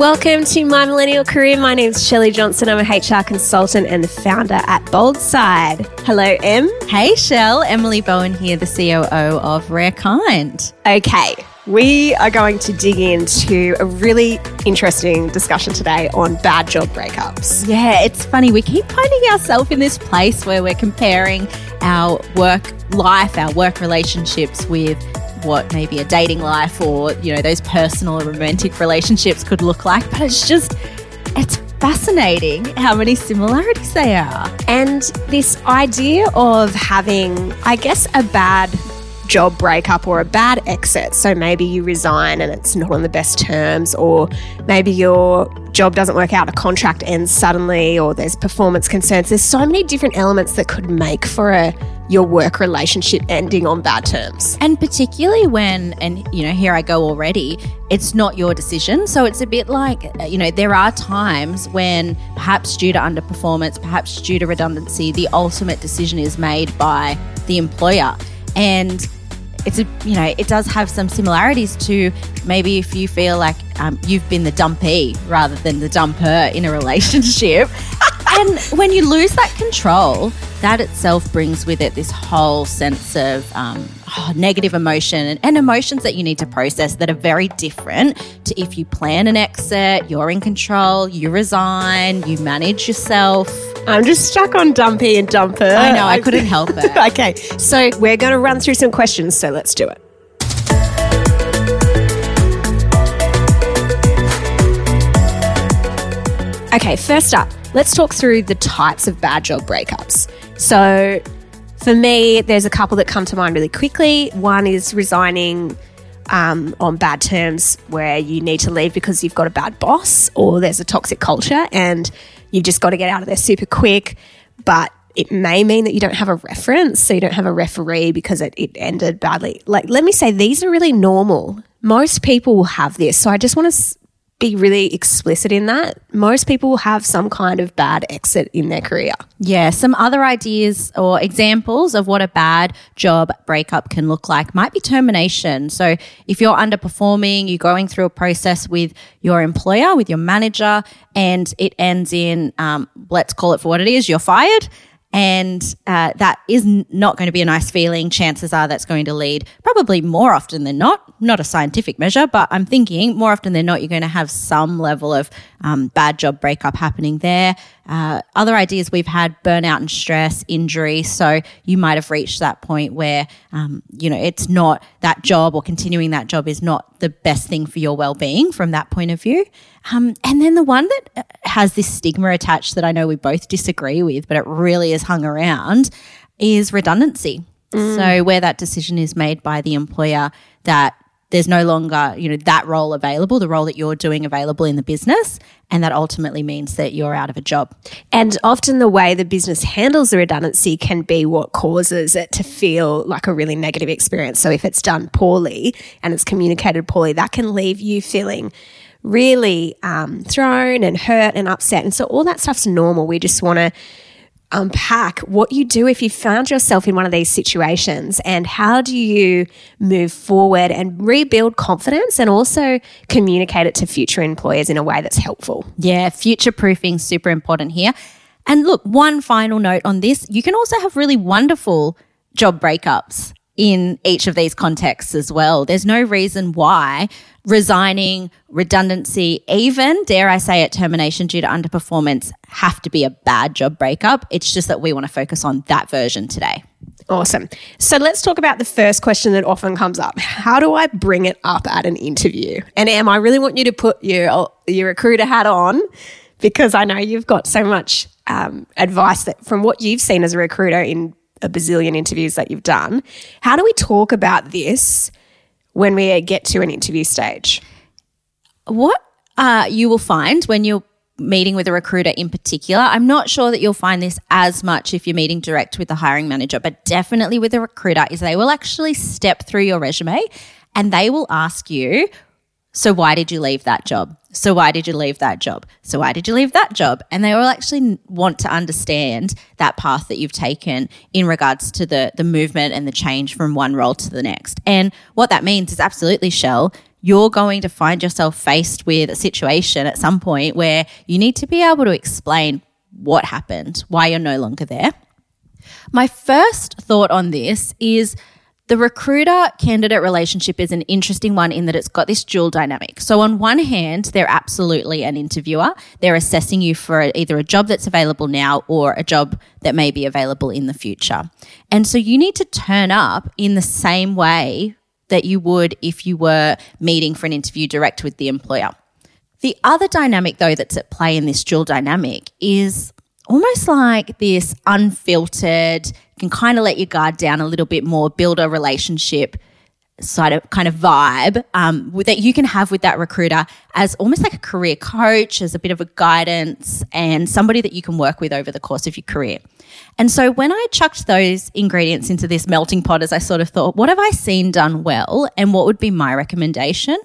Welcome to My Millennial Career. My name is Shelley Johnson. I'm a HR consultant and the founder at Boldside. Hello, Em. Hey, Shell. Emily Bowen here, the COO of Rare Kind. Okay, we are going to dig into a really interesting discussion today on bad job breakups. Yeah, it's funny. We keep finding ourselves in this place where we're comparing our work life, our work relationships with what maybe a dating life or, you know, those personal or romantic relationships could look like. But it's just, it's fascinating how many similarities they are. And this idea of having, I guess, a bad job breakup or a bad exit. So maybe you resign and it's not on the best terms, or maybe your job doesn't work out, a contract ends suddenly, or there's performance concerns. There's so many different elements that could make for a your work relationship ending on bad terms. And particularly when, and you know, here I go already, it's not your decision. So it's a bit like, uh, you know, there are times when perhaps due to underperformance, perhaps due to redundancy, the ultimate decision is made by the employer. And it's a, you know, it does have some similarities to maybe if you feel like um, you've been the dumpee rather than the dumper in a relationship. and when you lose that control, that itself brings with it this whole sense of um, oh, negative emotion and, and emotions that you need to process that are very different to if you plan an exit, you're in control, you resign, you manage yourself. I'm just stuck on dumpy and dumper. I know, I couldn't help it. okay, so we're going to run through some questions, so let's do it. Okay, first up, let's talk through the types of bad job breakups. So, for me, there's a couple that come to mind really quickly. One is resigning um, on bad terms where you need to leave because you've got a bad boss or there's a toxic culture and you've just got to get out of there super quick. But it may mean that you don't have a reference, so you don't have a referee because it, it ended badly. Like, let me say, these are really normal. Most people will have this. So I just want to be really explicit in that. Most people have some kind of bad exit in their career. Yeah, some other ideas or examples of what a bad job breakup can look like might be termination. So, if you're underperforming, you're going through a process with your employer, with your manager, and it ends in, um, let's call it for what it is, you're fired. And uh, that is not going to be a nice feeling. Chances are that's going to lead, probably more often than not, not a scientific measure, but I'm thinking more often than not, you're going to have some level of um, bad job breakup happening there. Uh, other ideas we've had burnout and stress, injury. So you might have reached that point where, um, you know, it's not that job or continuing that job is not the best thing for your well being from that point of view. Um, and then the one that uh, has this stigma attached that I know we both disagree with, but it really is hung around is redundancy. So where that decision is made by the employer that there's no longer, you know, that role available, the role that you're doing available in the business, and that ultimately means that you're out of a job. And often the way the business handles the redundancy can be what causes it to feel like a really negative experience. So if it's done poorly and it's communicated poorly, that can leave you feeling really um, thrown and hurt and upset. And so all that stuff's normal. We just want to unpack what you do if you found yourself in one of these situations and how do you move forward and rebuild confidence and also communicate it to future employers in a way that's helpful. Yeah, future proofing super important here. And look, one final note on this, you can also have really wonderful job breakups in each of these contexts as well. There's no reason why resigning, redundancy, even dare I say it, termination due to underperformance have to be a bad job breakup. It's just that we want to focus on that version today. Awesome. So let's talk about the first question that often comes up. How do I bring it up at an interview? And Em, I really want you to put your your recruiter hat on because I know you've got so much um, advice that from what you've seen as a recruiter in a bazillion interviews that you've done. How do we talk about this when we get to an interview stage? what uh, you will find when you're meeting with a recruiter in particular, I'm not sure that you'll find this as much if you're meeting direct with the hiring manager, but definitely with a recruiter, is they will actually step through your resume and they will ask you, So why did you leave that job? So why did you leave that job? So why did you leave that job? And they all actually want to understand that path that you've taken in regards to the the movement and the change from one role to the next. And what that means is absolutely Shell, you're going to find yourself faced with a situation at some point where you need to be able to explain what happened, why you're no longer there. My first thought on this is the recruiter candidate relationship is an interesting one in that it's got this dual dynamic. So, on one hand, they're absolutely an interviewer. They're assessing you for either a job that's available now or a job that may be available in the future. And so, you need to turn up in the same way that you would if you were meeting for an interview direct with the employer. The other dynamic, though, that's at play in this dual dynamic is almost like this unfiltered, can kind of let your guard down a little bit more, build a relationship side of kind of vibe um, that you can have with that recruiter as almost like a career coach, as a bit of a guidance, and somebody that you can work with over the course of your career. And so when I chucked those ingredients into this melting pot, as I sort of thought, what have I seen done well, and what would be my recommendation?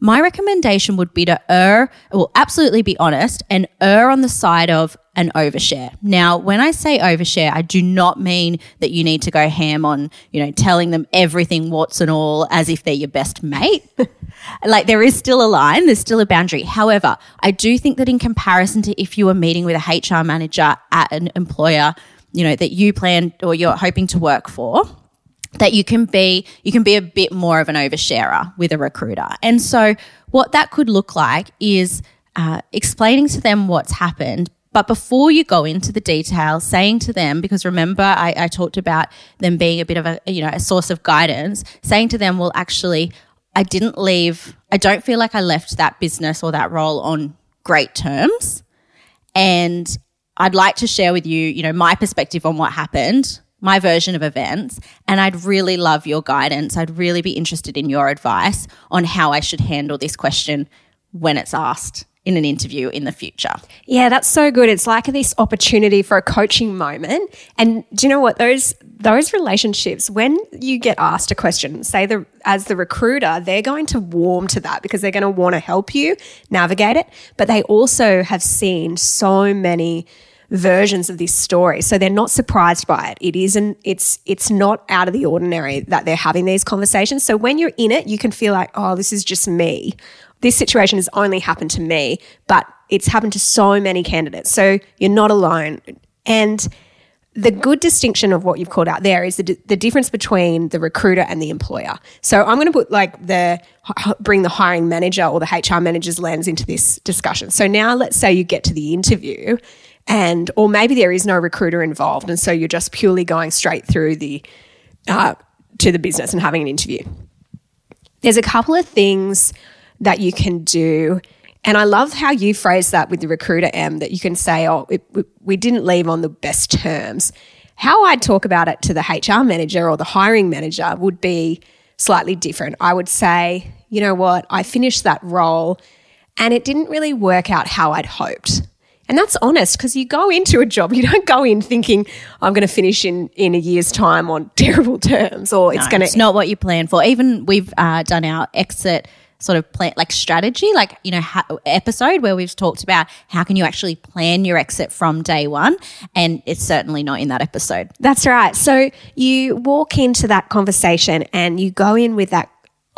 My recommendation would be to err, well, absolutely be honest and err on the side of an overshare. Now, when I say overshare, I do not mean that you need to go ham on, you know, telling them everything, what's and all, as if they're your best mate. like there is still a line, there's still a boundary. However, I do think that in comparison to if you were meeting with a HR manager at an employer, you know, that you plan or you're hoping to work for, that you can be you can be a bit more of an oversharer with a recruiter. And so what that could look like is uh, explaining to them what's happened but before you go into the details saying to them because remember I, I talked about them being a bit of a you know a source of guidance saying to them well actually i didn't leave. I don't feel like i left that business or that role on great terms and i'd like to share with you you know my perspective on what happened my version of events. And I'd really love your guidance. I'd really be interested in your advice on how I should handle this question when it's asked in an interview in the future. Yeah, that's so good. It's like this opportunity for a coaching moment. And do you know what? Those those relationships, when you get asked a question, say the as the recruiter, they're going to warm to that because they're going to want to help you navigate it. But they also have seen so many versions of this story. So they're not surprised by it. It isn't it's it's not out of the ordinary that they're having these conversations. So when you're in it, you can feel like, "Oh, this is just me. This situation has only happened to me, but it's happened to so many candidates." So you're not alone. And the good distinction of what you've called out there is the, the difference between the recruiter and the employer. So I'm going to put like the bring the hiring manager or the HR manager's lens into this discussion. So now let's say you get to the interview and or maybe there is no recruiter involved and so you're just purely going straight through the uh, to the business and having an interview. There's a couple of things that you can do and i love how you phrase that with the recruiter Em that you can say oh it, we didn't leave on the best terms. How i'd talk about it to the hr manager or the hiring manager would be slightly different. I would say you know what? I finished that role and it didn't really work out how i'd hoped and that's honest because you go into a job, you don't go in thinking, I'm going to finish in, in a year's time on terrible terms or it's No, going to. it's not what you plan for. Even we've uh, done our exit sort of plan like strategy like you know ha- episode where we've talked about how can you actually plan your exit from day one and it's certainly not in that episode That's right. So you walk into that conversation and you go in with that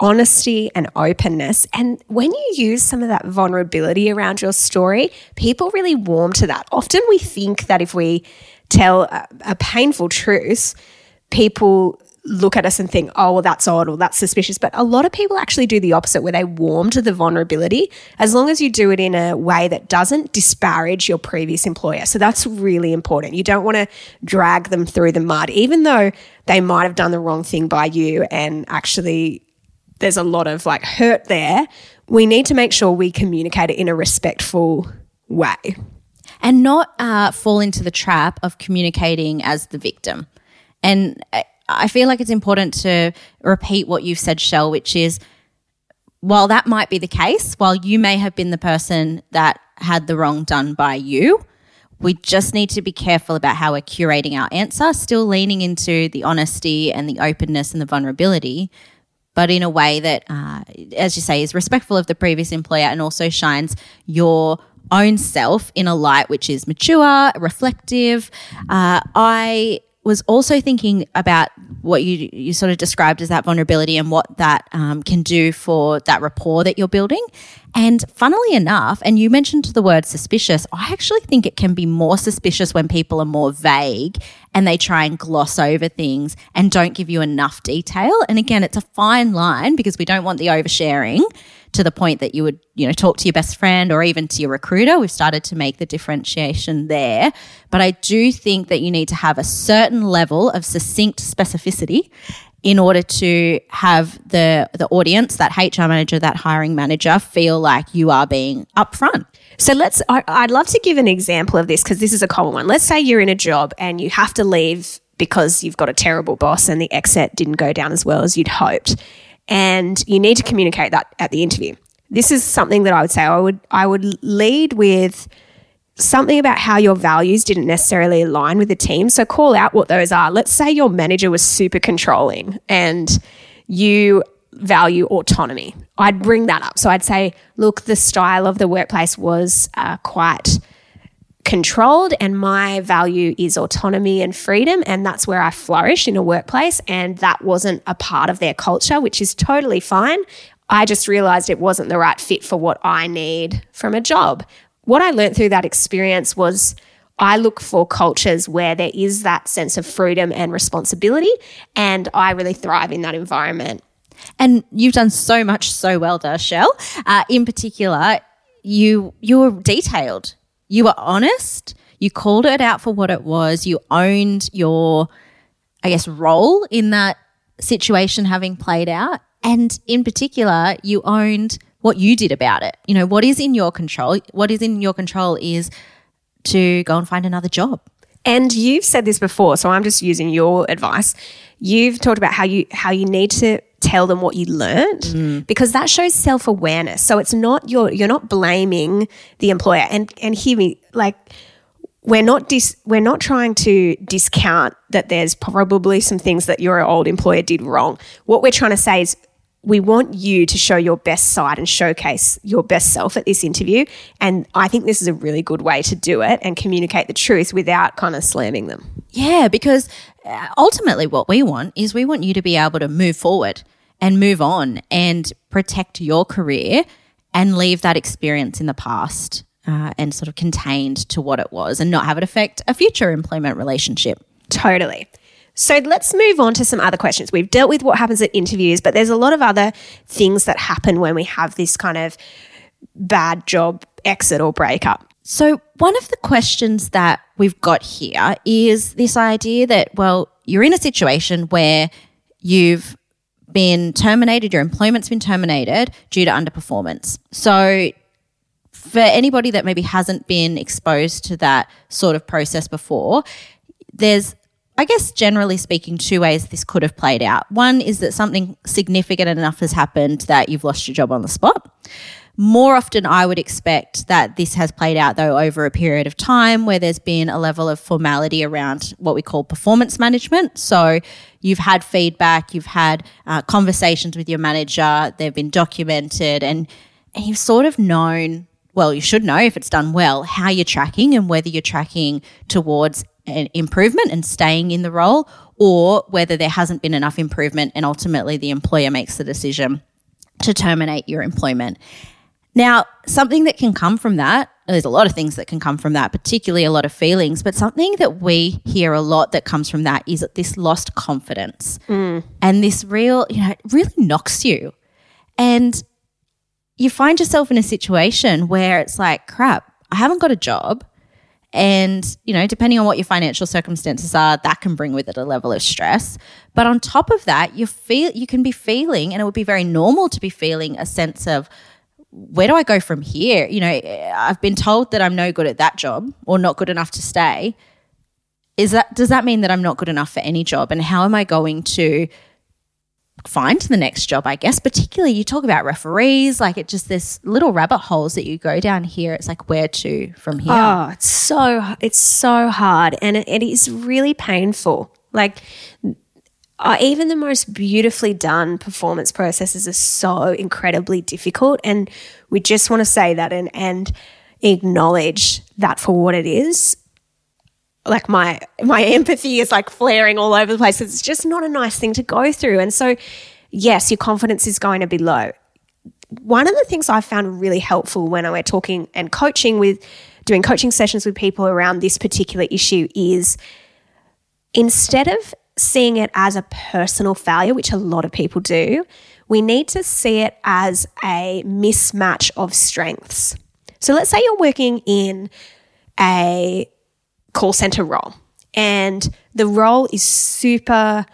honesty and openness. And when you use some of that vulnerability around your story, people really warm to that. Often we think that if we tell a, a painful truth, people look at us and think, oh, well, that's odd or that's suspicious. But a lot of people actually do the opposite, where they warm to the vulnerability, as long as you do it in a way that doesn't disparage your previous employer. So that's really important. You don't want to drag them through the mud, even though they might have done the wrong thing by you and actually there's a lot of like hurt there. We need to make sure we communicate it in a respectful way. and not uh, fall into the trap of communicating as the victim. And I- I feel like it's important to repeat what you've said, Shell, which is while that might be the case, while you may have been the person that had the wrong done by you, we just need to be careful about how we're curating our answer, still leaning into the honesty and the openness and the vulnerability, but in a way that, uh, as you say, is respectful of the previous employer and also shines your own self in a light which is mature, reflective. Uh, I was also thinking about what you you sort of described as that vulnerability and what that um, can do for that rapport that you're building. And funnily enough, and you mentioned the word suspicious, I actually think it can be more suspicious when people are more vague and they try and gloss over things and don't give you enough detail. And again, it's a fine line because we don't want the oversharing to the point that you would, you know, talk to your best friend or even to your recruiter. We've started to make the differentiation there. But I do think that you need to have a certain level of succinct specificity in order to have the the audience, that HR manager, that hiring manager feel like you are being upfront. So let's, I, I'd love to give an example of this because this is a common one. Let's say you're in a job and you have to leave because you've got a terrible boss and the exit didn't go down as well as you'd hoped. And you need to communicate that at the interview. This is something that I would say I would, I would lead with something about how your values didn't necessarily align with the team. So call out what those are. Let's say your manager was super controlling and you value autonomy. I'd bring that up. So I'd say, look, the style of the workplace was uh, quite controlled and my value is autonomy and freedom and that's where I flourish in a workplace and that wasn't a part of their culture which is totally fine. I just realized it wasn't the right fit for what I need from a job. What I learned through that experience was I look for cultures where there is that sense of freedom and responsibility and I really thrive in that environment. And you've done so much so well, Darshell. Uh, in particular, you you were detailed. You were honest. You called it out for what it was. You owned your, I guess, role in that situation having played out. And in particular, you owned what you did about it. You know, what is in your control? What is in your control is to go and find another job. And you've said this before, so I'm just using your advice. You've talked about how you how you need to tell them what you learned mm. because that shows self-awareness. So it's not you're you're not blaming the employer. And and hear me, like we're not dis, we're not trying to discount that there's probably some things that your old employer did wrong. What we're trying to say is we want you to show your best side and showcase your best self at this interview. And I think this is a really good way to do it and communicate the truth without kind of slamming them. Yeah, because uh, ultimately, what we want is we want you to be able to move forward and move on and protect your career and leave that experience in the past uh, and sort of contained to what it was and not have it affect a future employment relationship. Totally. So let's move on to some other questions. We've dealt with what happens at interviews, but there's a lot of other things that happen when we have this kind of bad job exit or breakup. So, one of the questions that we've got here is this idea that, well, you're in a situation where you've been terminated, your employment's been terminated due to underperformance. So, for anybody that maybe hasn't been exposed to that sort of process before, there's I guess generally speaking, two ways this could have played out. One is that something significant enough has happened that you've lost your job on the spot. More often, I would expect that this has played out though over a period of time where there's been a level of formality around what we call performance management. So you've had feedback, you've had uh, conversations with your manager, they've been documented, and, and you've sort of known well, you should know if it's done well, how you're tracking and whether you're tracking towards an improvement and staying in the role or whether there hasn't been enough improvement and ultimately the employer makes the decision to terminate your employment. Now, something that can come from that, there's a lot of things that can come from that, particularly a lot of feelings, but something that we hear a lot that comes from that is this lost confidence. Mm. And this real, you know, it really knocks you. And you find yourself in a situation where it's like, crap, I haven't got a job. And, you know, depending on what your financial circumstances are, that can bring with it a level of stress. But on top of that, you feel you can be feeling, and it would be very normal to be feeling a sense of where do I go from here? You know, I've been told that I'm no good at that job or not good enough to stay. Is that does that mean that I'm not good enough for any job? And how am I going to find the next job? I guess, particularly you talk about referees, like it just this little rabbit holes that you go down here. It's like where to from here. Oh, it's so it's so hard, and it, it is really painful. Like uh, even the most beautifully done performance processes are so incredibly difficult, and we just want to say that and and acknowledge that for what it is. Like my my empathy is like flaring all over the place. It's just not a nice thing to go through, and so yes, your confidence is going to be low one of the things I found really helpful when I were talking and coaching with doing coaching sessions with people around this particular issue is instead of seeing it as a personal failure, which a lot of people do, we need to see it as a mismatch of strengths. So let's say you're working in a call center role and the role is super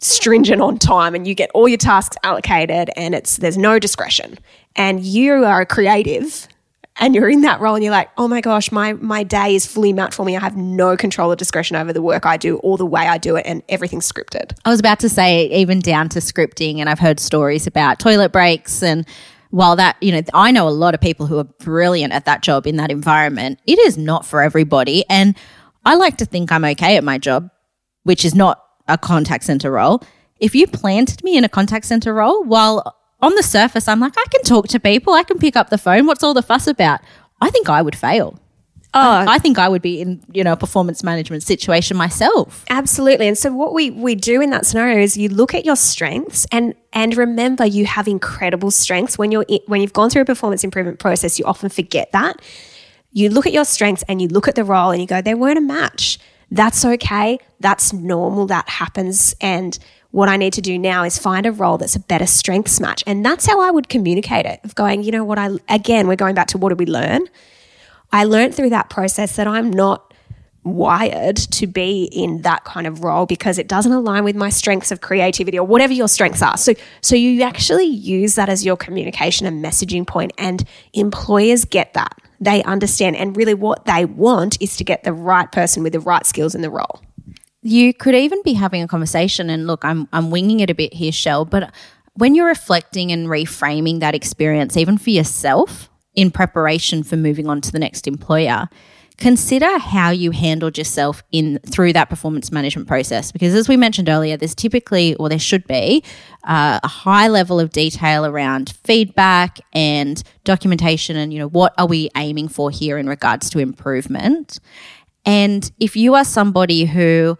stringent on time and you get all your tasks allocated and it's there's no discretion and you are a creative and you're in that role and you're like, oh my gosh, my my day is fully mapped for me. I have no control or discretion over the work I do or the way I do it, and everything's scripted. I was about to say, even down to scripting, and I've heard stories about toilet breaks. And while that, you know, I know a lot of people who are brilliant at that job in that environment, it is not for everybody. And I like to think I'm okay at my job, which is not a contact center role. If you planted me in a contact center role while on the surface, I'm like, I can talk to people, I can pick up the phone. What's all the fuss about? I think I would fail. Oh, um, I think I would be in, you know, a performance management situation myself. Absolutely. And so what we we do in that scenario is you look at your strengths and and remember you have incredible strengths when you're when you've gone through a performance improvement process you often forget that. You look at your strengths and you look at the role and you go they weren't a match. That's okay. That's normal. That happens and what I need to do now is find a role that's a better strengths match. And that's how I would communicate it of going, you know what, I, again, we're going back to what did we learn? I learned through that process that I'm not wired to be in that kind of role because it doesn't align with my strengths of creativity or whatever your strengths are. So so you actually use that as your communication and messaging point and employers get that. They understand and really what they want is to get the right person with the right skills in the role you could even be having a conversation and look i'm i'm winging it a bit here shell but when you're reflecting and reframing that experience even for yourself in preparation for moving on to the next employer consider how you handled yourself in through that performance management process because as we mentioned earlier there's typically or there should be uh, a high level of detail around feedback and documentation and you know what are we aiming for here in regards to improvement and if you are somebody who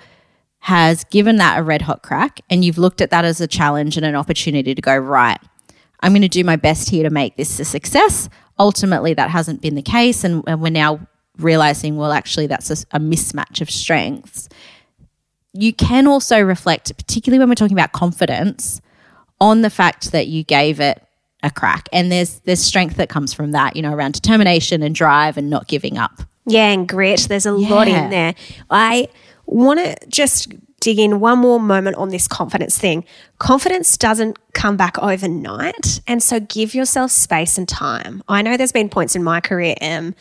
has given that a red hot crack and you've looked at that as a challenge and an opportunity to go, right, I'm going to do my best here to make this a success. Ultimately, that hasn't been the case. And, and we're now realizing, well, actually, that's a, a mismatch of strengths. You can also reflect, particularly when we're talking about confidence, on the fact that you gave it a crack. And there's there's strength that comes from that, you know, around determination and drive and not giving up. Yeah, and grit. There's a lot in there. I want to just dig in one more moment on this confidence thing. Confidence doesn't come back overnight. And so give yourself space and time. I know there's been points in my career, Em,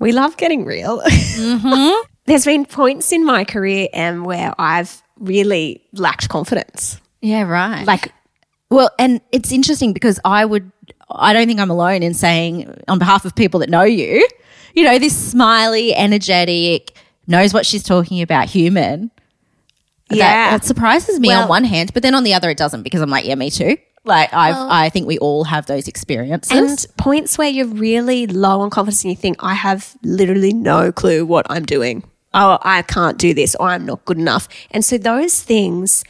we love getting real. there's been points in my career, Em, where I've really lacked confidence. Yeah, right. Like, Well, and it's interesting because I would, I don't think I'm alone in saying, on behalf of people that know you, you know, this smiley, energetic, knows what she's talking about human. That- Yeah. That, surprises me Well- on one hand, but then on the other, it doesn't because I'm like, yeah, me too. Like, I've, I think we all have those experiences. and points where you're really low on confidence and you think, I have literally no clue what I'm doing. Oh, I can't do this or I'm not good enough. And so those things,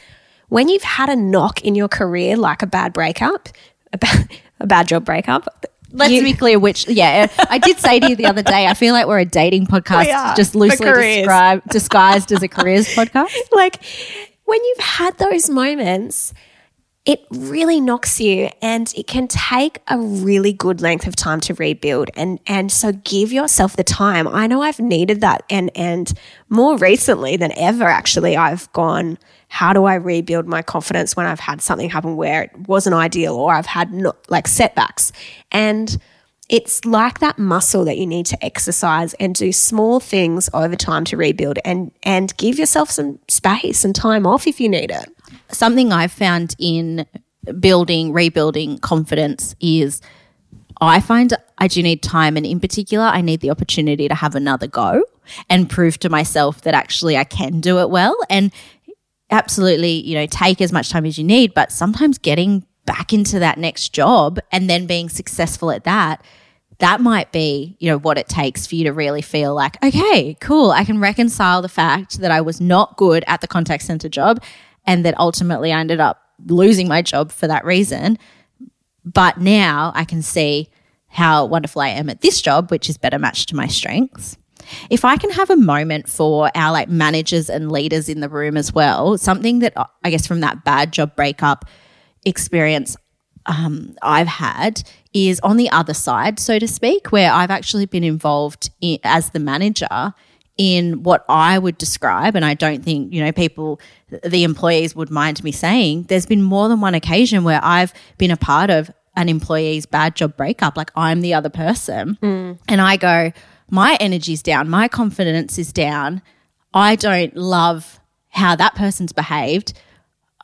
when you've had a knock in your career, like a bad breakup, a bad, a bad job breakup, Let's you- be clear which, yeah. I did say to you the other day, I feel like we're a dating podcast, are, just loosely described, disguised as a careers podcast. like when you've had those moments it really knocks you and it can take a really good length of time to rebuild and and so give yourself the time. I know i've needed that and and more recently than ever actually i've gone how do i rebuild my confidence when i've had something happen where it wasn't ideal or i've had like setbacks? And it's like that muscle that you need to exercise and do small things over time to rebuild and and give yourself some space and time off if you need it something I've found in building, rebuilding confidence is I find I do need time. And in particular, I need the opportunity to have another go and prove to myself that actually I can do it well. And absolutely, you know, take as much time as you need, but sometimes getting back into that next job and then being successful at that that might be, you know, what it takes for you to really feel like, okay, cool, I can reconcile the fact that I was not good at the contact center job and that ultimately I ended up losing my job for that reason. But now I can see how wonderful I am at this job, which is better matched to my strengths. If I can have a moment for our like managers and leaders in the room as well, something that I guess from that bad job breakup experience um, I've had is on the other side, so to speak, where I've actually been involved in, as the manager in what I would describe, and I don't think, you know, people, the employees would mind me saying, there's been more than one occasion where I've been a part of an employee's bad job breakup. Like I'm the other person. Mm. And I go, my energy's down, my confidence is down. I don't love how that person's behaved.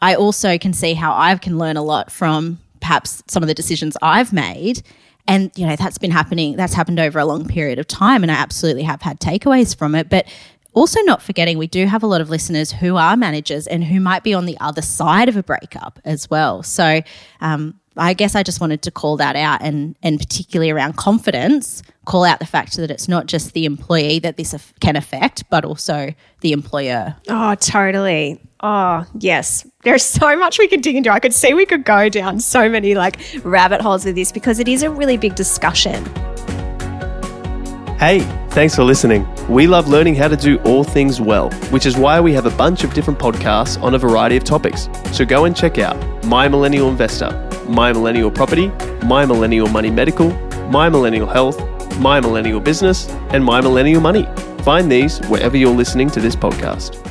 I also can see how I can learn a lot from perhaps some of the decisions I've made. And, you know, that's been happening, that's happened over a long period of time. And I absolutely have had takeaways from it. But also, not forgetting, we do have a lot of listeners who are managers and who might be on the other side of a breakup as well. So, um, I guess I just wanted to call that out and, and particularly around confidence, call out the fact that it's not just the employee that this can affect, but also the employer. Oh, totally. Oh, yes. There's so much we could dig into. I could see we could go down so many like rabbit holes with this because it is a really big discussion. Hey, thanks for listening. We love learning how to do all things well, which is why we have a bunch of different podcasts on a variety of topics. So go and check out My Millennial Investor, My Millennial Property, My Millennial Money Medical, My Millennial Health, My Millennial Business, and My Millennial Money. Find these wherever you're listening to this podcast.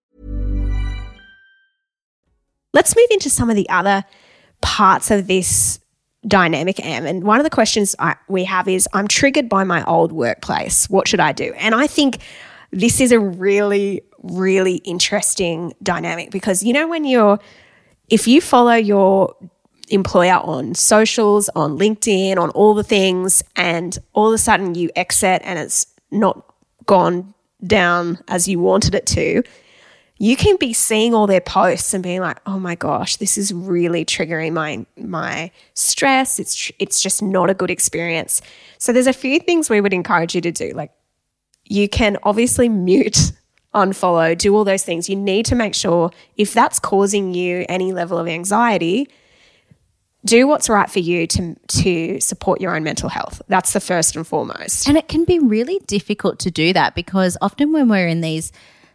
Let's move into some of the other parts of this dynamic Em and one of the questions I, we have is i'm triggered by my old workplace. What should i do? And i think this is a really, really interesting dynamic because you know, when you're, if you follow your employer on socials, on LinkedIn, on all the things, and all of a sudden you exit and it's not gone down as you wanted it to, you can be seeing all their posts and being like, "Oh my gosh, this is really triggering my my stress. It's it's just not a good experience." So there's a few things we would encourage you to do. Like you can obviously mute, unfollow, do all those things. You need to make sure if that's causing you any level of anxiety, do what's right for you to to support your own mental health. That's the first and foremost. And it can be really difficult to do that because often when we're in these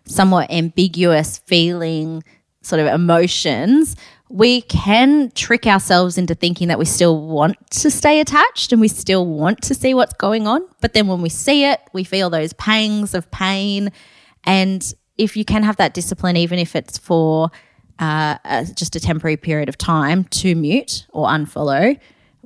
somewhat ambiguous feeling sort of emotions, we can trick ourselves into thinking that we still want to stay attached and we still want to see what's going on. But then when we see it, we feel those pangs of pain. And if you can have that discipline, even if it's for uh, uh, just a temporary period of time, to mute or unfollow.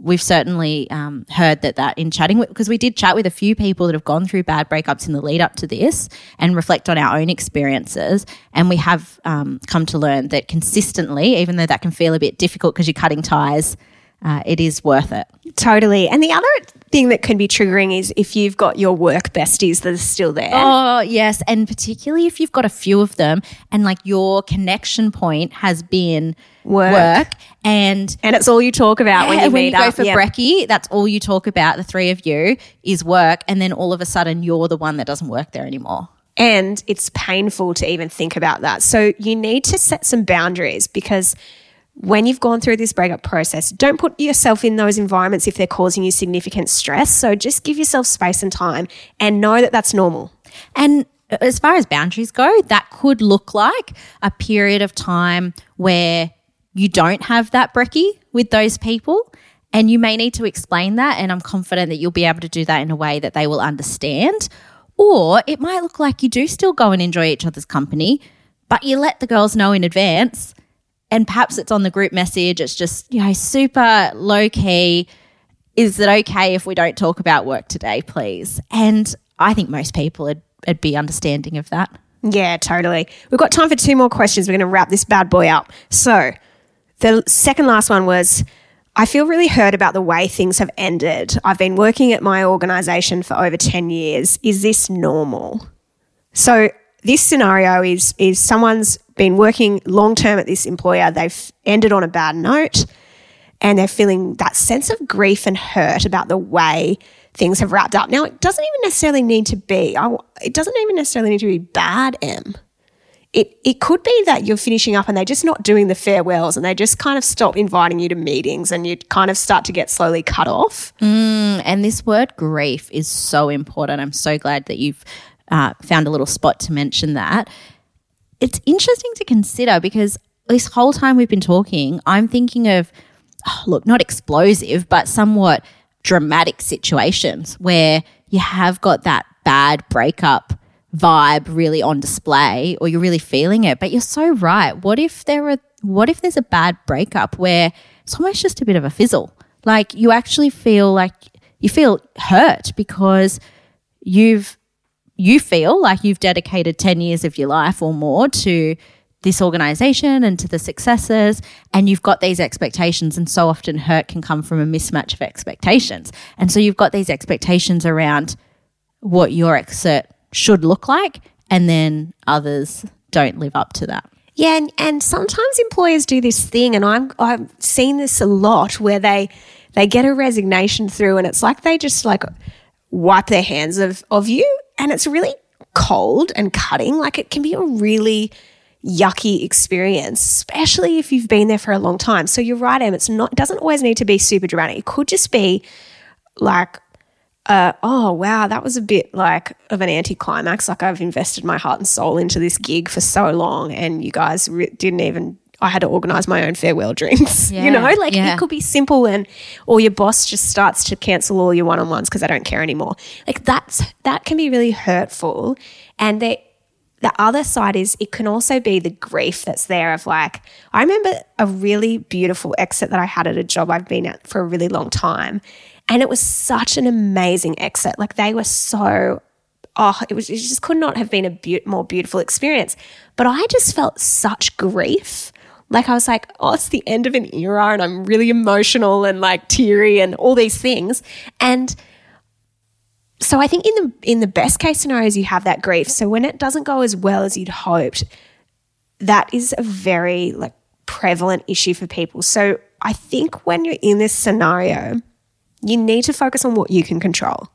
We've certainly um, heard that that in chatting because we did chat with a few people that have gone through bad breakups in the lead up to this and reflect on our own experiences, and we have um, come to learn that consistently, even though that can feel a bit difficult because you're cutting ties, uh, it is worth it. Totally. And the other thing that can be triggering is if you've got your work besties that are still there. Oh, yes. And particularly if you've got a few of them and like your connection point has been Work. work, and And it's all you talk about when Yeah, you meet go up. for yeah. brekkie, that's all you talk about, the three of you, is work. And then all of a sudden you're the one that doesn't work there anymore. And it's painful to even think about that. So you need to set some boundaries because when you've gone through this breakup process, don't put yourself in those environments if they're causing you significant stress. So just give yourself space and time and know that that's normal. And as far as boundaries go, that could look like a period of time where you don't have that brekkie with those people. And you may need to explain that. And I'm confident that you'll be able to do that in a way that they will understand. Or it might look like you do still go and enjoy each other's company, but you let the girls know in advance. And perhaps it's on the group message. It's just, you know, super low key. Is it okay if we don't talk about work today, please? And I think most people would, would be understanding of that. Yeah, totally. We've got time for two more questions. We're going to wrap this bad boy up. So, the second last one was I feel really hurt about the way things have ended. I've been working at my organization for over 10 years. Is this normal? So, this scenario is is someone's been working long term at this employer. They've ended on a bad note and they're feeling that sense of grief and hurt about the way things have wrapped up. Now, it doesn't even necessarily need to be. It doesn't even necessarily need to be bad. Em. It it could be that you're finishing up and they're just not doing the farewells and they just kind of stop inviting you to meetings and you kind of start to get slowly cut off. Mm, and this word grief is so important. I'm so glad that you've uh, found a little spot to mention that. It's interesting to consider because this whole time we've been talking, I'm thinking of, oh, look, not explosive, but somewhat dramatic situations where you have got that bad breakup vibe really on display or you're really feeling it. But you're so right. What if there are, what if there's a bad breakup where it's almost just a bit of a fizzle? Like you actually feel like you feel hurt because you've you feel like you've dedicated 10 years of your life or more to this organization and to the successes and you've got these expectations and so often hurt can come from a mismatch of expectations. And so you've got these expectations around what your exit should look like and then others don't live up to that. Yeah, and, and sometimes employers do this thing, and I'm I've seen this a lot where they they get a resignation through, and it's like they just like wipe their hands of of you, and it's really cold and cutting. Like it can be a really yucky experience, especially if you've been there for a long time. So you're right, Em. It's not. It doesn't always need to be super dramatic. It could just be like uh, oh wow, that was a bit like of an anticlimax. Like I've invested my heart and soul into this gig for so long, and you guys re- didn't even. I had to organize my own farewell drinks. you know, like yeah. it could be simple, and or your boss just starts to cancel all your one on ones because they don't care anymore. Like that's that can be really hurtful, and they. The other side is it can also be the grief that's there of like, I remember a really beautiful exit that I had at a job I've been at for a really long time. And it was such an amazing exit. Like they were so, oh, it was, it just could not have been a beau- more beautiful experience. But I just felt such grief. Like I was like, oh, it's the end of an era and I'm really emotional and like teary and all these things. And so I think in the in the best case scenarios you have that grief. So when it doesn't go as well as you'd hoped, that is a very like prevalent issue for people. So I think when you're in this scenario, you need to focus on what you can control.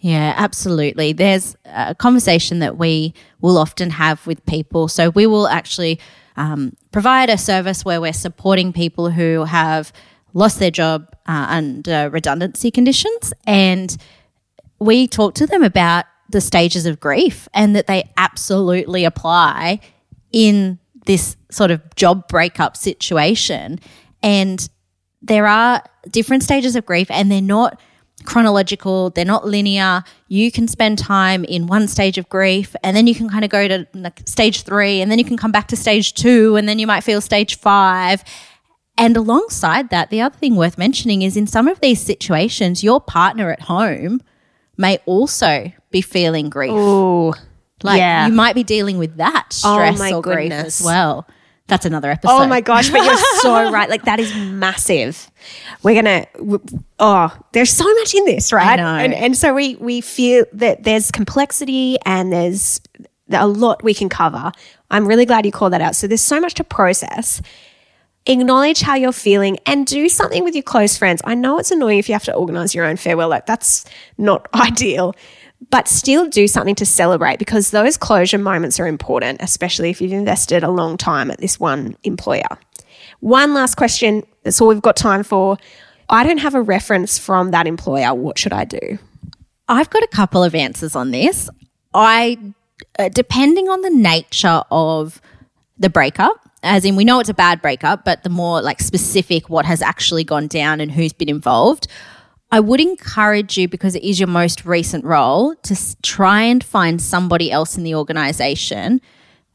Yeah, absolutely. There's a conversation that we will often have with people. So we will actually um, provide a service where we're supporting people who have lost their job uh, under redundancy conditions. And we talk to them about the stages of grief and that they absolutely apply in this sort of job breakup situation. And there are different stages of grief and they're not chronological, they're not linear. You can spend time in one stage of grief and then you can kind of go to like stage three and then you can come back to stage two and then you might feel stage five. And alongside that, the other thing worth mentioning is in some of these situations, your partner at home may also be feeling grief. Ooh. Like yeah. you might be dealing with that Oh stress my or grief as well. That's another oh episode. Oh my gosh, but you're so right. Like that is massive. We're gonna. Oh, there's so much in this, right? know. And and so we we feel that there's complexity and there's a lot we can cover. I'm really glad you called that out. So there's so much to process. Acknowledge how you're feeling and do something with your close friends. I know it's annoying if you have to organize your own farewell. Like that's not ideal. But still do something to celebrate because those closure moments are important, especially if you've invested a long time at this one employer. One last question. That's all we've got time for. I don't have a reference from that employer. What should I do? I've got a couple of answers on this. I, uh, depending on the nature of the breakup, as in we know it's a bad breakup, but the more like specific what has actually gone down and who's been involved, I would encourage you because it is your most recent role to try and find somebody else in the organization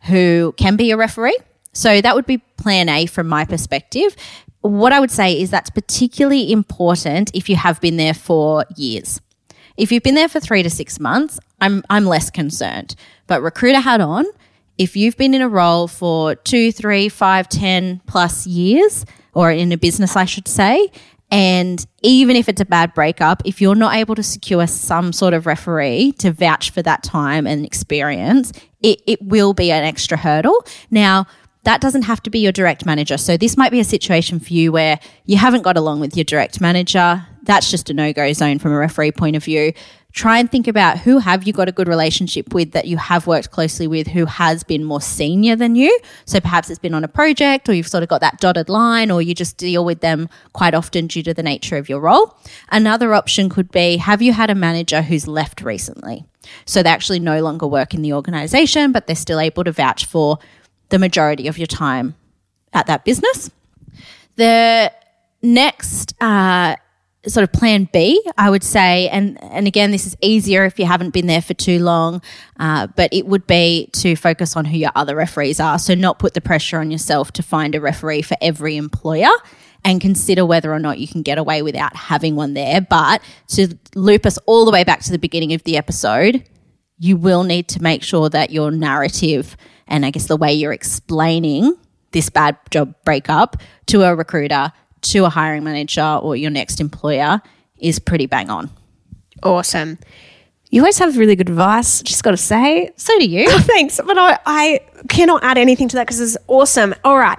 who can be a referee. So that would be plan A from my perspective. What I would say is that's particularly important if you have been there for years. If you've been there for three to six months, I'm I'm less concerned. But recruiter hat on, if you've been in a role for two, three, five, ten plus years, or in a business, I should say, and even if it's a bad breakup, if you're not able to secure some sort of referee to vouch for that time and experience, it, it will be an extra hurdle. Now, that doesn't have to be your direct manager. So this might be a situation for you where you haven't got along with your direct manager. That's just a no-go zone from a referee point of view. Try and think about who have you got a good relationship with that you have worked closely with who has been more senior than you. So perhaps it's been on a project or you've sort of got that dotted line or you just deal with them quite often due to the nature of your role. Another option could be have you had a manager who's left recently? So they actually no longer work in the organization, but they're still able to vouch for the majority of your time at that business. The next uh, sort of plan B, I would say, and and again, this is easier if you haven't been there for too long, uh, but it would be to focus on who your other referees are. So not put the pressure on yourself to find a referee for every employer. And consider whether or not you can get away without having one there. But to loop us all the way back to the beginning of the episode, you will need to make sure that your narrative and I guess the way you're explaining this bad job breakup to a recruiter, to a hiring manager, or your next employer is pretty bang on. Awesome. You always have really good advice, just got to say. So do you. Thanks. But I, I cannot add anything to that because it's awesome. All right.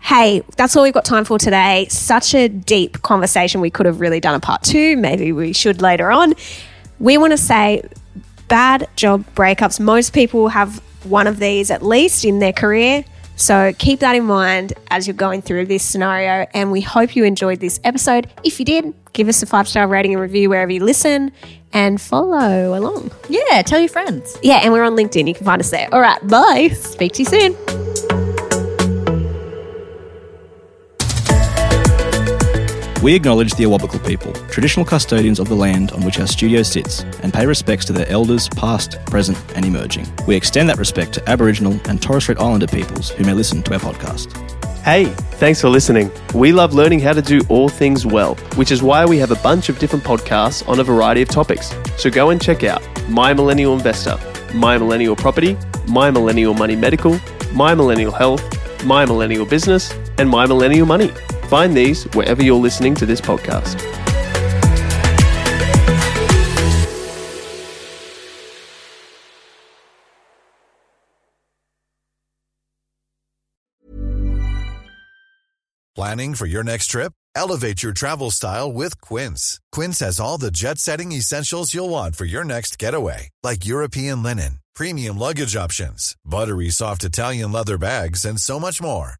Hey, that's all we've got time for today. Such a deep conversation. We could have really done a part two. Maybe we should later on. We want to say bad job breakups. Most people have one of these at least in their career. So keep that in mind as you're going through this scenario. And we hope you enjoyed this episode. If you did, give us a five star rating and review wherever you listen and follow along. Yeah, tell your friends. Yeah, and we're on LinkedIn. You can find us there. All right, bye. Speak to you soon. We acknowledge the Awabakal people, traditional custodians of the land on which our studio sits, and pay respects to their elders, past, present, and emerging. We extend that respect to Aboriginal and Torres Strait Islander peoples who may listen to our podcast. Hey, thanks for listening. We love learning how to do all things well, which is why we have a bunch of different podcasts on a variety of topics. So go and check out My Millennial Investor, My Millennial Property, My Millennial Money Medical, My Millennial Health, My Millennial Business, and My Millennial Money. Find these wherever you're listening to this podcast. Planning for your next trip? Elevate your travel style with Quince. Quince has all the jet setting essentials you'll want for your next getaway, like European linen, premium luggage options, buttery soft Italian leather bags, and so much more.